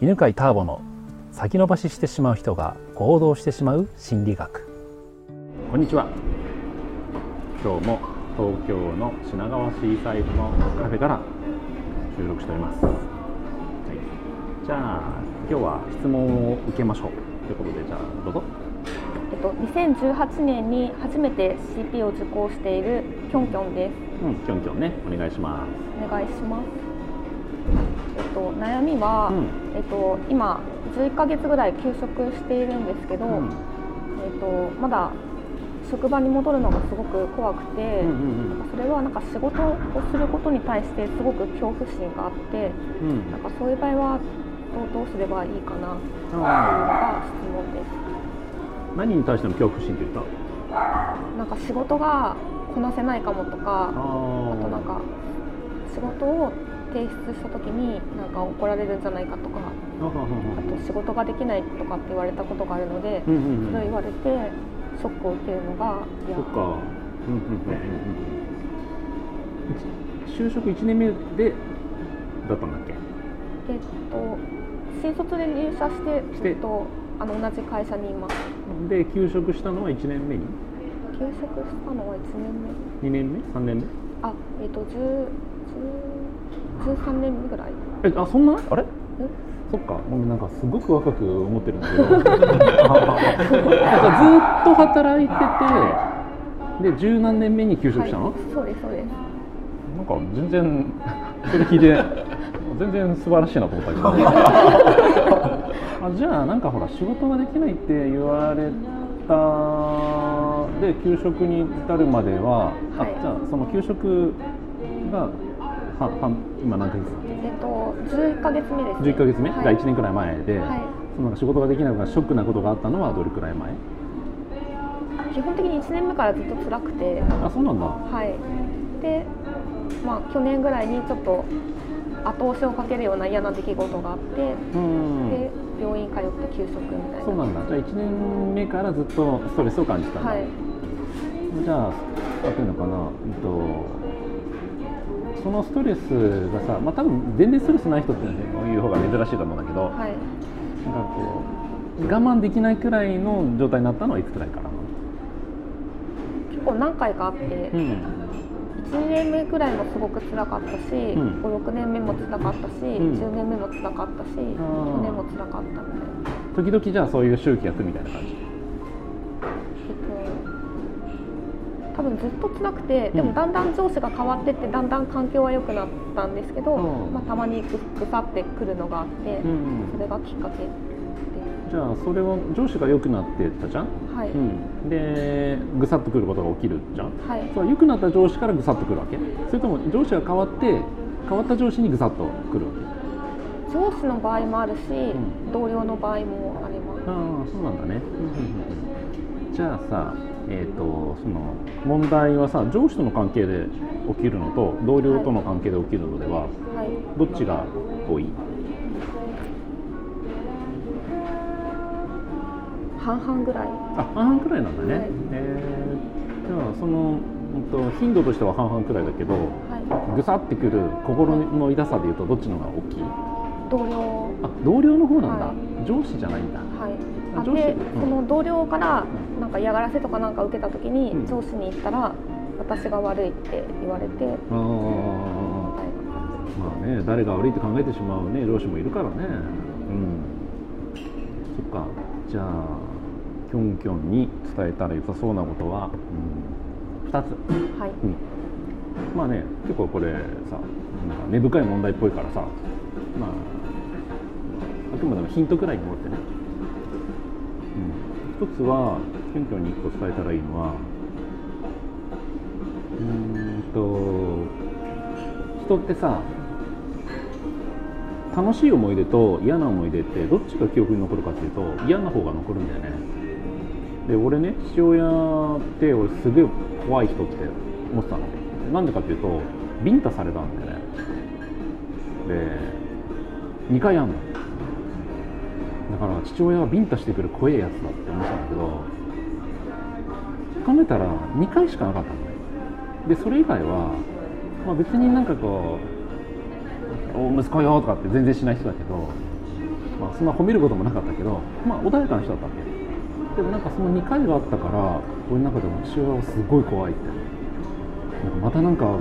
犬飼ターボの先延ばししてしまう人が行動してしまう心理学。こんにちは。今日も東京の品川シーサイドのカフェから収録しております、はい、じゃあ今日は質問を受けましょう。ということでじゃあどうぞ。えっと、2018年に初めて CP を受講しているキョンキョンです。うん、きょんきょんね。お願いします。お願いします。えっと、悩みは、うん。えっと、今11ヶ月ぐらい休職しているんですけど、うん。えっと、まだ職場に戻るのがすごく怖くて、うんうんなんかそれはなんか仕事をすることに対してすごく恐怖心があって、うん。うんなんかそういう場合はどうどうすればいいかなっていうのあが質問です。ー何に対しての恐怖心って言った？なんか仕事がこなせないかもとか、ああとなんか仕事を提出した時になんか怒られるんじゃないかとかあと仕事ができないとかって言われたことがあるので、それを言われてショックを受けるのが嫌。そっか。うんうんうんうん。就職1年目でだったんだっけ？えっと新卒で入社してして。ずっとあの同じ会社にいますで休職したのは1年目に？休職したのは1年目。2年目？3年目？あえっと10 10 13年目ぐらい。えあそんな？あれ？え？そっか。なんかすごく若く思ってるんだけど。なんかずっと働いててで十何年目に休職したの、はい、そうですそうです。なんか全然それ聞いて全然素晴らしいなと思ったけど。あじゃあなんかほら仕事ができないって言われたで給食に至るまでは、あはい。じゃあその給食がはは今何ヶ月？えっと11ヶ月目です、ね、11ヶ月目、はい、じゃあ1年くらい前で、はい。そのなんか仕事ができないとかショックなことがあったのはどれくらい前？基本的に1年目からずっと辛くて。あそうなんだ。はい。でまあ去年ぐらいにちょっと後押しをかけるような嫌な出来事があって、うん。で病院通って休職みたいな。そうなんだ。じゃあ1年目からずっとストレスを感じたんだ、はい。じゃあ、なんていうのかな、うんと、そのストレスがさ、まあ、多分全然ストレスない人っていう方が珍しいと思うんだけど、なんかはいこう、我慢できないくらいの状態になったのはいつくらいからな？の結構何回かあって、うん、1年目ぐらいもすごく辛かったし、ん。56年目も辛かったし、ん。10年目も辛かったし去ー。年も辛かったみたいな。時々じゃあそういう周期が来るみたいな感じ？分ずっと辛くて、でうん。もだんだん上司が変わってってだんだん環境は良くなったんですけど、うん。まあ、たまにぐぐさってくるのがあって、うんそれがきっかけでじゃあそれを上司が良くなってたじゃん、はい、うん、でぐさっとくることが起きるじゃん？はい。そう良くなった上司からぐさっとくるわけ？それとも上司が変わって変わった上司にぐさっとくるわけ？上司の場合もあるし、ん。同僚の場合もあああそうなんだね、じゃあさえー、とその問題はさ上司との関係で起きるのと同僚との関係で起きるのでは、はい。どっちが多い？半々ぐらい。あ半々くらいなんだね、はい。えー、じゃあその、うんと、頻度としては半々くらいだけどはい。ぐさってくる心の痛さでいうとどっちの方が大きい？同僚。あ同僚の方なんだ、は上司じゃないんだ。はいあで、うんその同僚からなんか嫌がらせとかなんか受けた時に、うん上司に言ったら私が悪いって言われてみあまあね、誰が悪いって考えてしまうね上司もいるからね。うん。そっか。じゃあキョンキョンに伝えたら良さそうなことは、うん、2つ。はいうん。まあね、結構これさ、なんか根深い問題っぽいからさ、まああくまでもヒントくらいに思ってね。一つはキョンキョンに一個伝えたらいいのは、うーんと人ってさ楽しい思い出と嫌な思い出ってどっちが記憶に残るかっていうと嫌な方が残るんだよね。で俺ね父親って俺すげえ怖い人って思ってたの。なんでかっていうとビンタされたんだよね。で2回あんの。だから父親はビンタしてくる怖えやつだって思ってたんだけど考えたら2回しかなかったのね。でそれ以外は、まあ、別になんかこう「お息子よ」とかって全然しない人だけどまあ、そんな褒めることもなかったけど、まあ、穏やかな人だったわけ。でもなんかその2回があったから俺の中でも父親はすごい怖いって。なんかまたなんか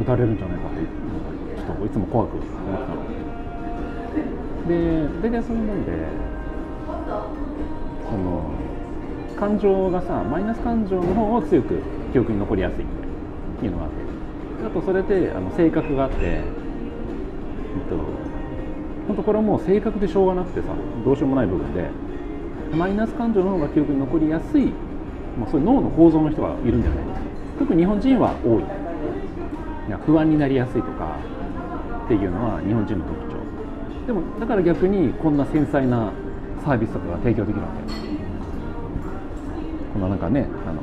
撃たれるんじゃないかってちょっといつも怖く思ってたの。で大体そういうもんでその感情がさマイナス感情の方を強く記憶に残りやすいっていうのがあって。あとそれであの性格があって、えっと、本当これはもう性格でしょうがなくてさどうしようもない部分でマイナス感情の方が記憶に残りやすい、まあ、そういう脳の構造の人がいるんじゃない特に日本人は多い。い不安になりやすいとかっていうのは日本人の特徴。でもだから逆にこんな繊細なサービスとかが提供できるわけ。こんなんかねあの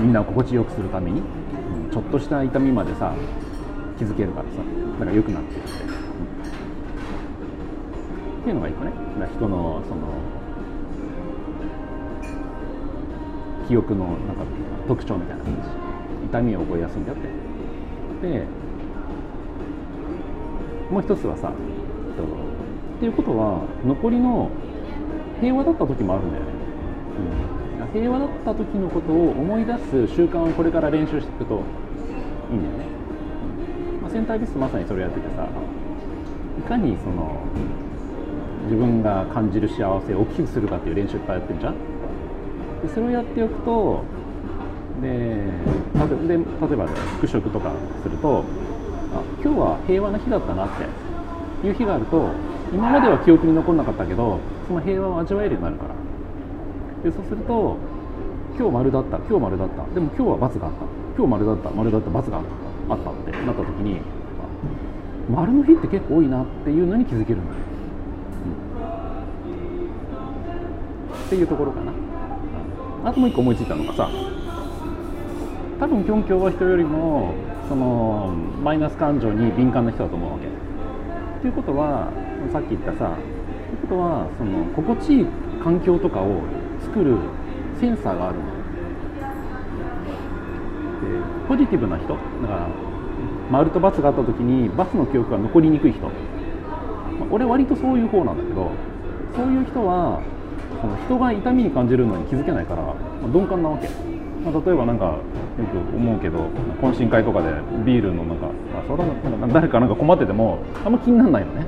みんなを心地よくするために、ちょっとした痛みまでさ気づけるからさだから良くなってる。って、うん、っていうのが一個ね。人のその記憶のなんか特徴みたいな感じ。痛みを覚えやすいんだって。でもう一つはさっていうことは残りの平和だった時もあるんだよね、うん、平和だった時のことを思い出す習慣をこれから練習していくといいんだよね、うん。まあ、センタービスまさにそれやっててさいかにその自分が感じる幸せを大きくするかっていう練習いっぱいやってるじゃん。でそれをやっておくとで例えば復職とかするとあ今日は平和な日だったなって。いう日があると今までは記憶に残らなかったけどその平和を味わえるようになるから。でそうすると今日丸だった。今日丸だった。でも今日は×があった。今日丸だった。丸だった×があったってなった時に丸の日って結構多いなっていうのに気づけるんだ。よ、うん、っていうところかな。あともう一個思いついたのがさ多分キョンキョは人よりもそのマイナス感情に敏感な人だと思うわけ。ということはさっき言ったさということはその心地いい環境とかを作るセンサーがあるの。でポジティブな人だから丸と×があった時に×の記憶が残りにくい人、まあ、俺割とそういう方なんだけどそういう人はその人が痛みに感じるのに気づけないから、まあ、鈍感なわけ。まあ、例えばなんかよく思うけど懇親会とかでビールのなんかあそれは誰かなんか困っててもあんま気にならないのね。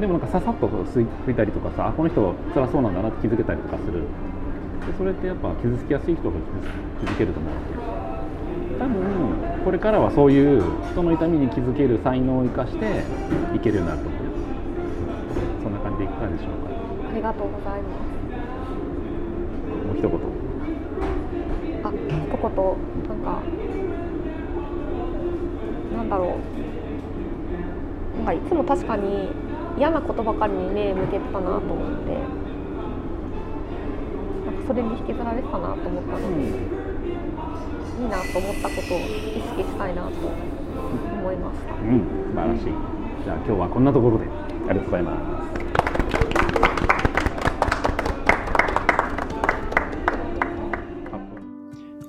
でもなんかささっと吸いたりとかさあこの人辛そうなんだなって気づけたりとかする。でそれってやっぱ傷つきやすい人が気づけると思うわけ多分これからはそういう人の痛みに気づける才能を生かしていけるようになると思うそんな感じでいかがでしょうか。ありがとうございます。もう一言ことなんかなんだろうなんかいつも確かに嫌なことばかりに目向けてたなと思ってなんかそれに引きずられてたなと思ったので、うん、いいなと思ったことを意識したいなと思いました。うん、素晴らしい。じゃあ今日はこんなところでありがとうございます。